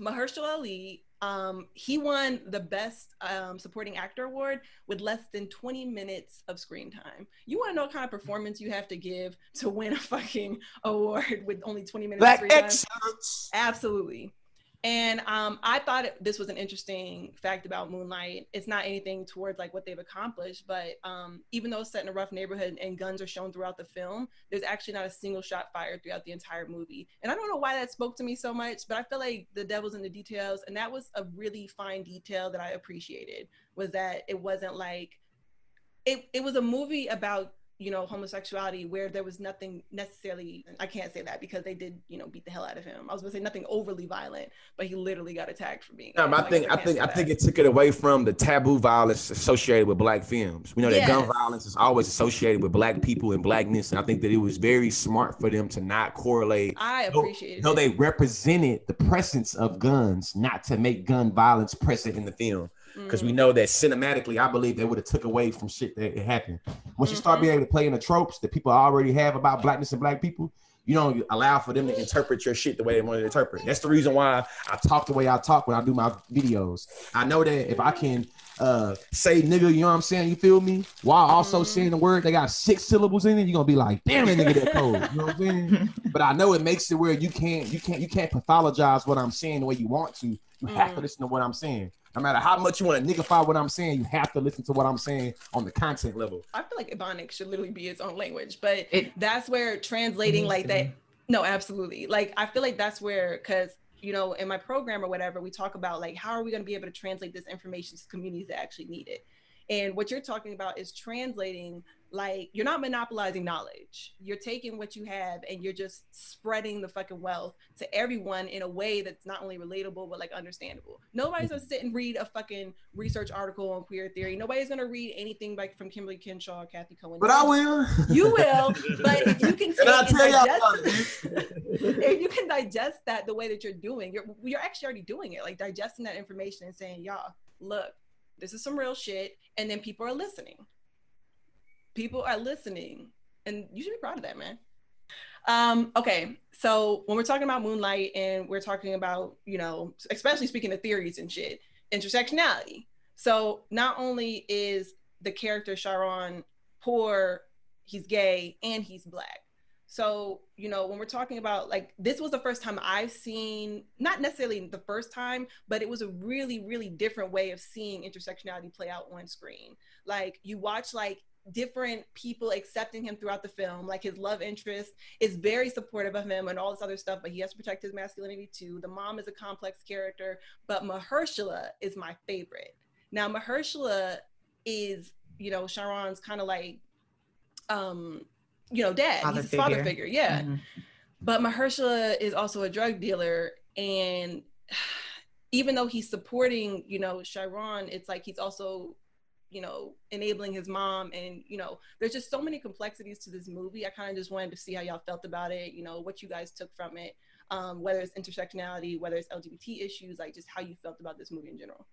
Mahershala Ali um, he won the best um, supporting actor award with less than 20 minutes of screen time. You want to know what kind of performance you have to give to win a fucking award with only 20 minutes Black of screen time? Absolutely. And um, I thought this was an interesting fact about Moonlight. It's not anything towards like what they've accomplished, but um, even though it's set in a rough neighborhood and guns are shown throughout the film, there's actually not a single shot fired throughout the entire movie. And I don't know why that spoke to me so much, but I feel like the devil's in the details, and that was a really fine detail that I appreciated. Was that it wasn't like it, it was a movie about you know, homosexuality where there was nothing necessarily, I can't say that because they did, you know, beat the hell out of him. I was gonna say nothing overly violent, but he literally got attacked for being. No, I think I think I think it took it away from the taboo violence associated with black films. We know that yes. gun violence is always associated with black people and blackness, and I think that it was very smart for them to not correlate. I appreciate it. No, they represented the presence of guns, not to make gun violence present in the film because mm-hmm. we know that cinematically, I believe they would have took away from shit that it happened. Once mm-hmm. you start mm-hmm. being able to play in the tropes that people already have about blackness and black people, you don't allow for them to interpret your shit the way they want to interpret. That's the reason why I talk the way I talk when I do my videos. I know that if I can uh say nigga, you know what I'm saying? You feel me? While also mm-hmm. saying the word they got six syllables in it, you're gonna be like, damn that nigga that cold. You know what I'm saying? but I know it makes it where you can't you can't you can't pathologize what I'm saying the way you want to. You mm. have to mm. listen to what I'm saying. No matter how much you want to niggify what I'm saying, you have to listen to what I'm saying on the content level. I feel like Ebonics should literally be its own language, but it, that's where translating like that. No, absolutely. Like I feel like that's where because you know in my program or whatever we talk about like how are we going to be able to translate this information to communities that actually need it. And what you're talking about is translating like you're not monopolizing knowledge. You're taking what you have and you're just spreading the fucking wealth to everyone in a way that's not only relatable but like understandable. Nobody's gonna mm-hmm. sit and read a fucking research article on queer theory. Nobody's gonna read anything like from Kimberlé Crenshaw, Cathy Cohen. But I will. You will. But if you can take and, digest, if you can digest that the way that you're doing, you're you're actually already doing it. Like digesting that information and saying, y'all, look, this is some real shit, and then people are listening people are listening and you should be proud of that man. Um okay so when we're talking about moonlight and we're talking about you know especially speaking of theories and shit intersectionality. So not only is the character Chiron poor he's gay and he's black. So you know when we're talking about like this was the first time i've seen not necessarily the first time but it was a really really different way of seeing intersectionality play out on screen. Like you watch like different people accepting him throughout the film. Like his love interest is very supportive of him and all this other stuff, but he has to protect his masculinity too. The mom is a complex character, but Mahershala is my favorite. Now Mahershala is, you know, Chiron's kind of like, um, you know, dad. Father He's his figure. father figure, yeah. Mm-hmm. But Mahershala is also a drug dealer, and even though he's supporting, you know, Sharon, it's like he's also you know, enabling his mom. And, you know, there's just so many complexities to this movie. I kind of just wanted to see how y'all felt about it, you know, what you guys took from it, um, whether it's intersectionality, whether it's LGBT issues, like just how you felt about this movie in general.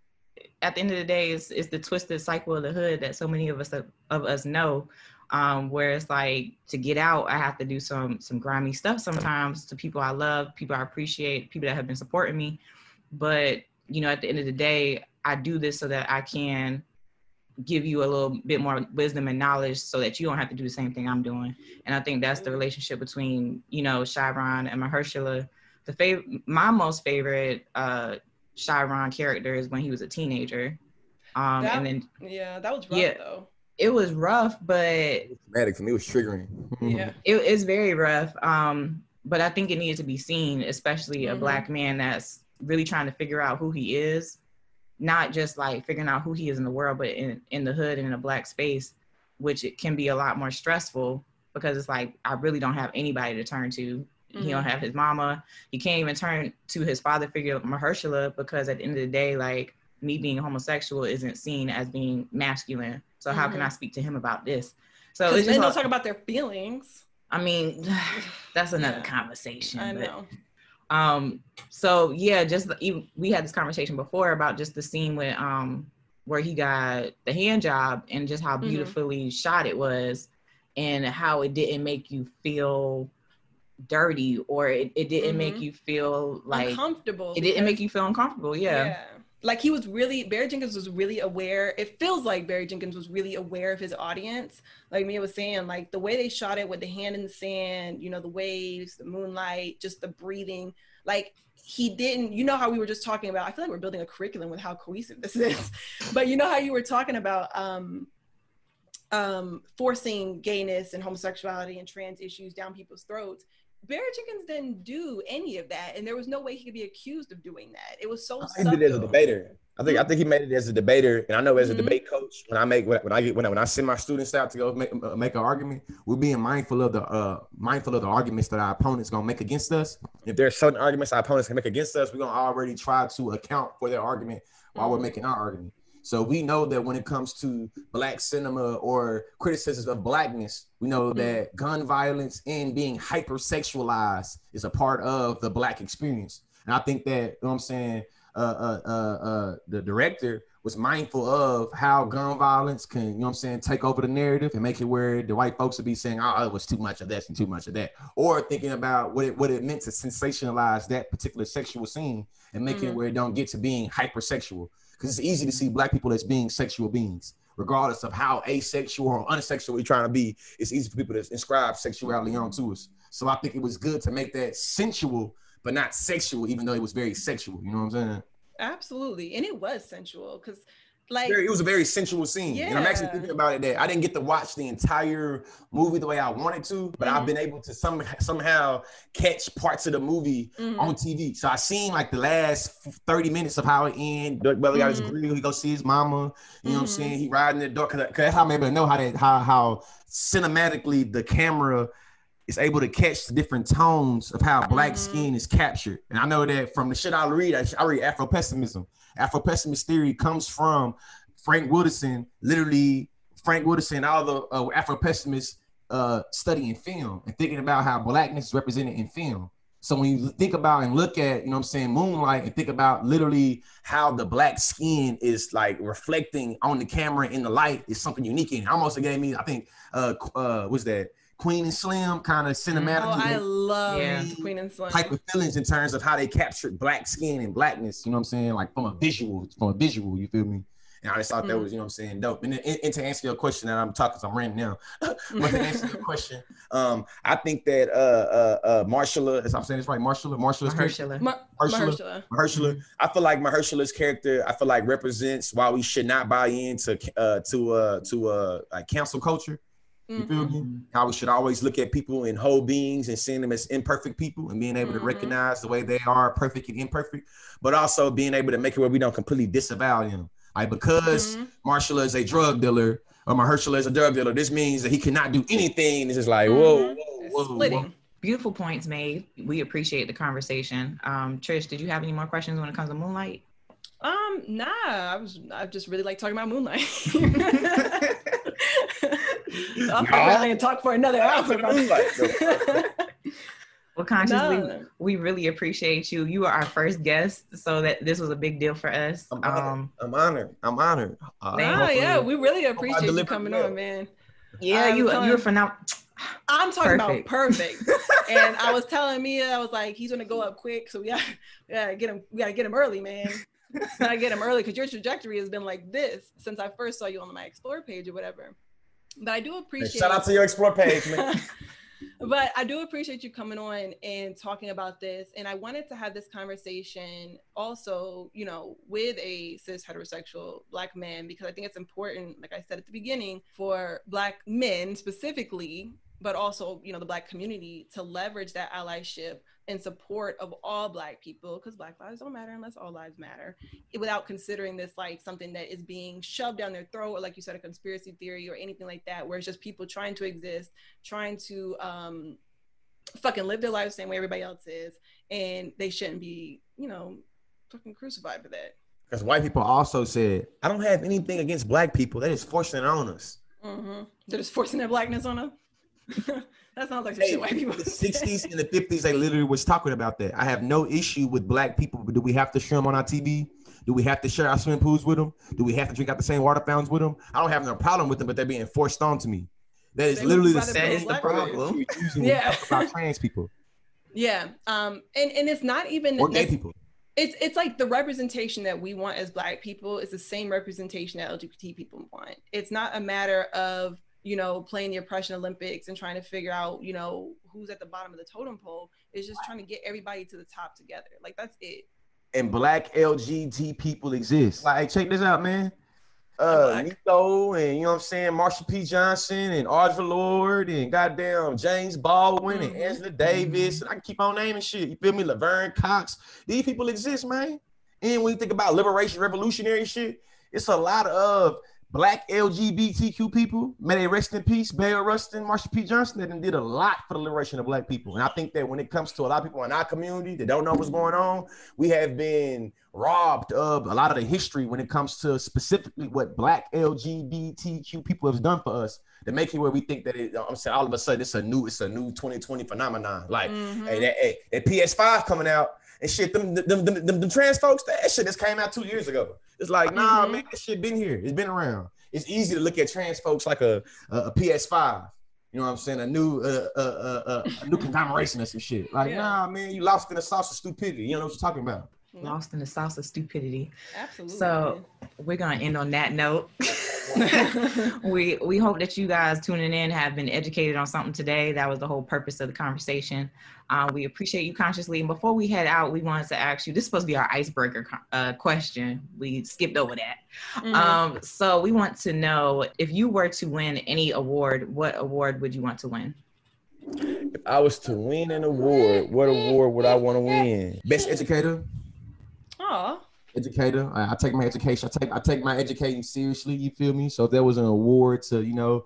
At the end of the day, it's, it's the twisted cycle of the hood that so many of us of us know. Um, where it's like to get out, I have to do some some grimy stuff sometimes to people I love, people I appreciate, people that have been supporting me. But you know, at the end of the day, I do this so that I can give you a little bit more wisdom and knowledge so that you don't have to do the same thing I'm doing. And I think that's the relationship between, you know, Chiron and Mahershala. The favorite, my most favorite uh Chiron character is when he was a teenager. Um that, and then yeah, that was rough yeah, though. It was rough, but it was traumatic for me. It was triggering. yeah, it's very rough. Um, but I think it needed to be seen, especially mm-hmm. a black man that's really trying to figure out who he is not just like figuring out who he is in the world, but in, in the hood and in a black space, which it can be a lot more stressful because it's like I really don't have anybody to turn to. Mm-hmm. He don't mm-hmm. have his mama. He can't even turn to his father figure Mahershala because at the end of the day, like me being homosexual isn't seen as being masculine. So mm-hmm. how can mm-hmm. I speak to him about this? So it's just don't talk about their feelings. I mean, that's another yeah. conversation. I know. But, um, so yeah, just even, we had this conversation before about just the scene with um where he got the hand job and just how mm-hmm. beautifully mm-hmm. shot it was and how it didn't make you feel dirty or it, it didn't mm-hmm. make you feel like uncomfortable. It didn't make you feel uncomfortable. Yeah. yeah. Like he was really Barry Jenkins was really aware. It feels like Barry Jenkins was really aware of his audience. Like Mia was saying, like the way they shot it with the hand in the sand, you know, the waves, the moonlight, just the breathing. Like he didn't, you know how we were just talking about. I feel like we're building a curriculum with how cohesive this is. but you know how you were talking about um um forcing gayness and homosexuality and trans issues down people's throats Barry Jenkins didn't do any of that, and there was no way he could be accused of doing that. It was so. I did it as a debater. I think I think he made it as a debater, and I know as a Mhm. debate coach, when I make when I- when I get when I, when I send my students out to go make uh, make an argument, we're being mindful of the uh mindful of the arguments that our opponents gonna make against us. If there's certain arguments our opponents can make against us, we're gonna already try to account for their argument while we're Mhm. making our argument. So we know that when it comes to black cinema or criticisms of blackness, we know Mhm. that gun violence and being hypersexualized is a part of the black experience. And I think that, you know what I'm saying, uh, uh, uh, uh, the director was mindful of how gun violence can, you know what I'm saying, take over the narrative and make it where the white folks would be saying, oh, it was too much of this and too much of that. Or thinking about what it, what it meant to sensationalize that particular sexual scene and making it Mhm. where it don't get to being hypersexual. Because it's easy to see black people as being sexual beings, regardless of how asexual or unsexual we're trying to be. It's easy for people to inscribe sexuality onto us. So I think it was good to make that sensual, but not sexual, even though it was very sexual. You know what I'm saying? Absolutely. And it was sensual because like it was a very sensual scene. And I'm actually thinking about it that I didn't get to watch the entire movie the way I wanted to, but I've Mhm. been able to some, somehow catch parts of the movie mhm. on TV. So I seen like the last 30 minutes of how it ended. Dirk Belly got his Mhm. grill. He go see his mama. You know what I'm Mhm. saying? He riding the door. Cause, 'cause that's how I'm able to know how that how how cinematically the camera is able to catch the different tones of how black Mhm. skin is captured. And I know that from the shit I read, I, I read Afro pessimism. Afro pessimist theory comes from Frank Wilderson, literally Frank Wilderson, all the uh, Afro pessimists uh, studying film and thinking about how blackness is represented in film. So when you think about and look at, you know what I'm saying, Moonlight and think about literally how the black skin is like reflecting on the camera in the light is something unique it. Almost gave me, I think, uh, uh, what's that? Queen and Slim kind of cinematic Oh, I love Yeah. Queen and Slim. type of feelings in terms of how they captured black skin and blackness, you know what I'm saying? Like from a visual, from a visual, you feel me? And I just thought that Mm. was, you know what I'm saying, dope. And, then- and, and to answer your question, and I'm talking, I'm ranting now. but to answer your question, um, I think that uh uh uh Marshalla, as I'm saying this right, Marshalla, Marshalla's character, Mahershala. Ma- Mahershala. Mahershala. Mahershala. I feel like Mahershala's character, I feel like represents why we should not buy into uh to uh to uh like cancel culture. You feel Mhm. me? How we should always look at people in whole beings and seeing them as imperfect people and being able to Mhm. recognize the way they are perfect and imperfect, but also being able to make it where we don't completely disavow them. Like because Mhm. Marshall is a drug dealer or Mahershala is a drug dealer, this means that he cannot do anything. It's just like, whoa, whoa, It's whoa, whoa. Splitting. Beautiful points made. We appreciate the conversation. Um, Trish, did you have any more questions when it comes to Moonlight? Um, nah, I was I just really like talking about Moonlight. I'll fuck around and talk for another hour. about Moonlight, Well, Conscious Lee, No. we really appreciate you. You are our first guest, so that this was a big deal for us. I'm honored. Um, I'm honored. I'm honored. Uh, Nah, yeah, we really appreciate you coming well. on, man. yeah, I'm you telling- you're phenomenal. I'm talking Perfect. about perfect. and I was telling Mia, I was like, he's gonna go up quick, so we gotta, we gotta get him. We gotta get him early, man. Gotta get them early because your trajectory has been like this since I first saw you on my explore page or whatever. But I do Hey, appreciate. shout out to your explore page, man. but I do appreciate you coming on and talking about this. And I wanted to have this conversation also, you know, with a cis heterosexual black man, because I think it's important, like I said at the beginning, for black men specifically, but also, you know, the black community to leverage that allyship in support of all black people, because black lives don't matter unless all lives matter, without considering this like something that is being shoved down their throat, or like you said, a conspiracy theory or anything like that, where it's just people trying to exist trying to um fucking live their lives the same way everybody else is and they shouldn't be you know fucking crucified for that Because white people also said, I don't have anything against black people. They just forcing it on us. mm-hmm. they're just forcing their blackness on them that sounds like Hey, shit white people the 60s and the 50s, they literally was talking about that. I have no issue with black people, but do we have to show them on our TV? Do we have to share our swimming pools with them? Do we have to drink out the same water fountains with them? I don't have no problem with them, but they're being forced on to me. That is They literally the would rather That be is the problem. you're using when you Yeah. about trans people yeah um and and it's not even or gay people. it's it's like the representation that we want as black people is the same representation that lgbt people want it's not a matter of you know playing the oppression olympics and trying to figure out you know who's at the bottom of the totem pole it's just trying to get everybody to the top together like that's it And black LGBT people exist. Like, check this out, man. Uh, black. Nicco and you know what I'm saying, Marsha P. Johnson and Audre Lorde and goddamn James Baldwin and Mhm. Angela Davis. And I can keep on naming shit. You feel me? Laverne Cox. These people exist, man. And when you think about liberation, revolutionary shit, it's a lot of black LGBTQ people. May they rest in peace. Bayard Rustin, Marsha P. Johnson, that did a lot for the liberation of black people. And I think that when it comes to a lot of people in our community that don't know what's going on, we have been robbed of a lot of the history when it comes to specifically what black LGBTQ people have done for us to make it where we think that it, I'm saying all of a sudden it's a new, it's a new 2020 phenomenon. Like, mm-hmm. hey, that, hey, that PS5 coming out and shit, them, them, them, them, them trans folks, that shit just came out two years ago. It's like, nah, mm-hmm. man, that shit been here. It's been around. It's easy to look at trans folks like a, a, a PS5. You know what I'm saying? A new uh, uh, uh, a new conglomeration or some shit. Like, yeah. nah, man, you lost in the sauce of stupidity. You know what you're talking about. Lost in the sauce of stupidity. Absolutely. So we're gonna end on that note. we we hope that you guys tuning in have been educated on something today. That was the whole purpose of the conversation. Uh, we appreciate you Conscious Lee. And before we head out, we wanted to ask you. This is supposed to be our icebreaker uh, question. We skipped over that. Mm-hmm. Um, so we want to know if you were to win any award, what award would you want to win? If I was to win an award, what award would I want to win? Best educator. Educator. I, I, take my education. I take I take my educating seriously. You feel me? So if there was an award to you know,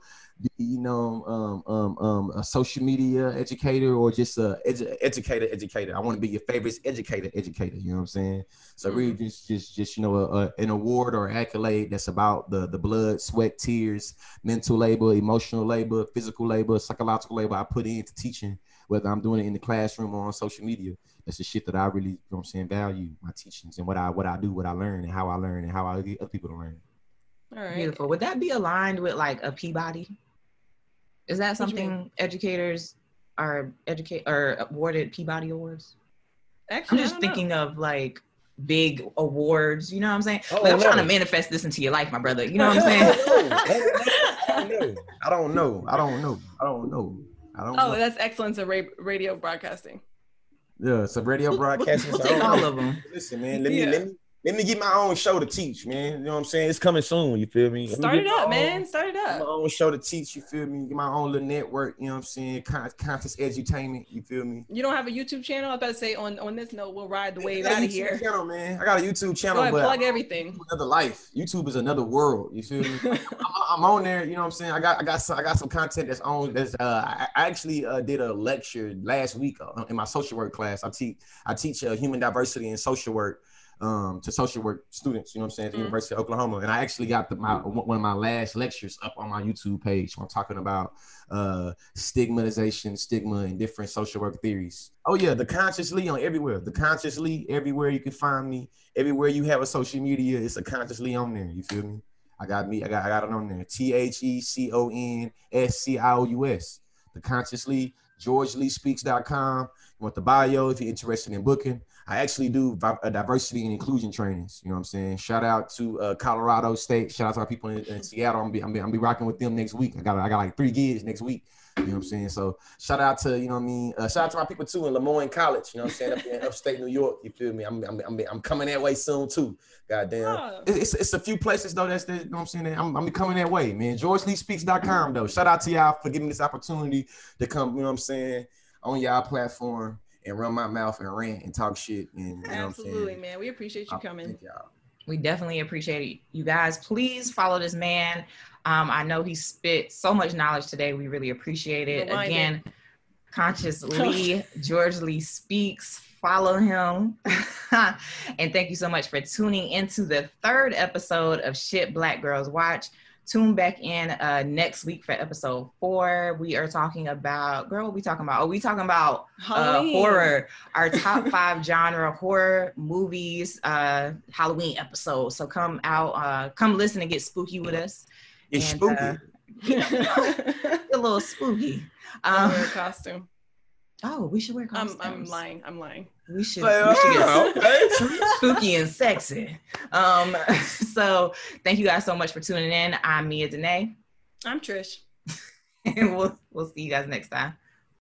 you know, um, um, um, a social media educator or just a edu- educator educator. I want to be your favorite educator educator. You know what I'm saying? So mm-hmm. really, just just just you know, a, a, an award or accolade that's about the the blood, sweat, tears, mental labor, emotional labor, physical labor, psychological labor I put into teaching, whether I'm doing it in the classroom or on social media that's the shit that I really, you know I'm saying, value my teachings and what I what I do, what I learn, and how I learn, and how I get other people to learn. All right. Beautiful. Would that be aligned with like a Peabody? Is that something educators are educate or awarded Peabody awards? Actually, I'm just thinking know. of like big awards. You know what I'm saying? Oh, like, I'm no. trying to manifest this into your life, my brother. You know what I'm saying? I don't know. I don't know. I don't know. I don't know. Oh, know. that's excellence in radio broadcasting. Yeah, it's a radio broadcasting. We'll, we'll all of them. Listen, man, let me let me let me get my own show to teach, man. You know what I'm saying? It's coming soon. You feel me? Start it up, man. Start it up. My own show to teach. You feel me? Get my own little network. You know what I'm saying? Con- conscious edutainment. You feel me? You don't have a YouTube channel? I was about to say on on this note, we'll ride the wave out of here. Channel, man. I got a YouTube channel. Go ahead, plug everything. Another life. YouTube is another world. You feel me? I'm, I'm, on there. You know what I'm saying? I got I got some I got some content that's on. That's uh I, I actually uh, did a lecture last week uh, in my social work class. I teach I teach uh, human diversity and social work um, to social work students, you know what I'm saying, at the mm-hmm. University of Oklahoma. And I actually got the, my one of my last lectures up on my YouTube page. I'm talking about uh, stigmatization, stigma, and different social work theories. Oh yeah, the Conscious Lee on everywhere. The Conscious Lee everywhere you can find me. Everywhere you have a social media, it's a Conscious Lee on there. You feel me? I got me. I got I got it on there. T H E C O N S C I O U S. The Conscious Lee. GeorgeLeeSpeaks.com. You want the bio if you're interested in booking. I actually do uh, diversity and inclusion trainings. You know what I'm saying? Shout out to uh, Colorado State. Shout out to our people in, in Seattle. I'm be, I'm be, I'm be rocking with them next week. I got I got like three gigs next week. You know what I'm saying? So shout out to you know what I mean. Uh, shout out to my people too in Le Moyne College. You know what I'm saying? Up in upstate New York. You feel me? I'm I'm, I'm, I'm coming that way soon too. Goddamn. Oh. It's, it's a few places though. That's the, you know what I'm saying. I'm I'm coming that way, man. GeorgeLeeSpeaks.com though. Shout out to y'all for giving me this opportunity to come. You know what I'm saying? On y'all platform and run my mouth and rant and talk shit. And absolutely, man, we appreciate you coming. We definitely appreciate it. You guys, please follow this man. Um, I know he spit so much knowledge today. We really appreciate it. Again, Conscious Lee, George Lee Speaks. Follow him. and thank you so much for tuning into the third episode of Shit Black Girls Watch. Tune back in uh, next week for episode four. We are talking about, girl, what we talking about? Oh, we talking about uh, horror, our top five genre horror movies, uh, Halloween episode. So come out, uh, come listen and get spooky with us. It's and, spooky. Uh, you know, a little spooky. Um, costume. Oh, we should wear costumes. I'm, I'm lying. I'm lying. We should, Say, we should get okay. spooky and sexy. Um, so thank you guys so much for tuning in. I'm Mia Danae. I'm Trish. and we'll we'll see you guys next time.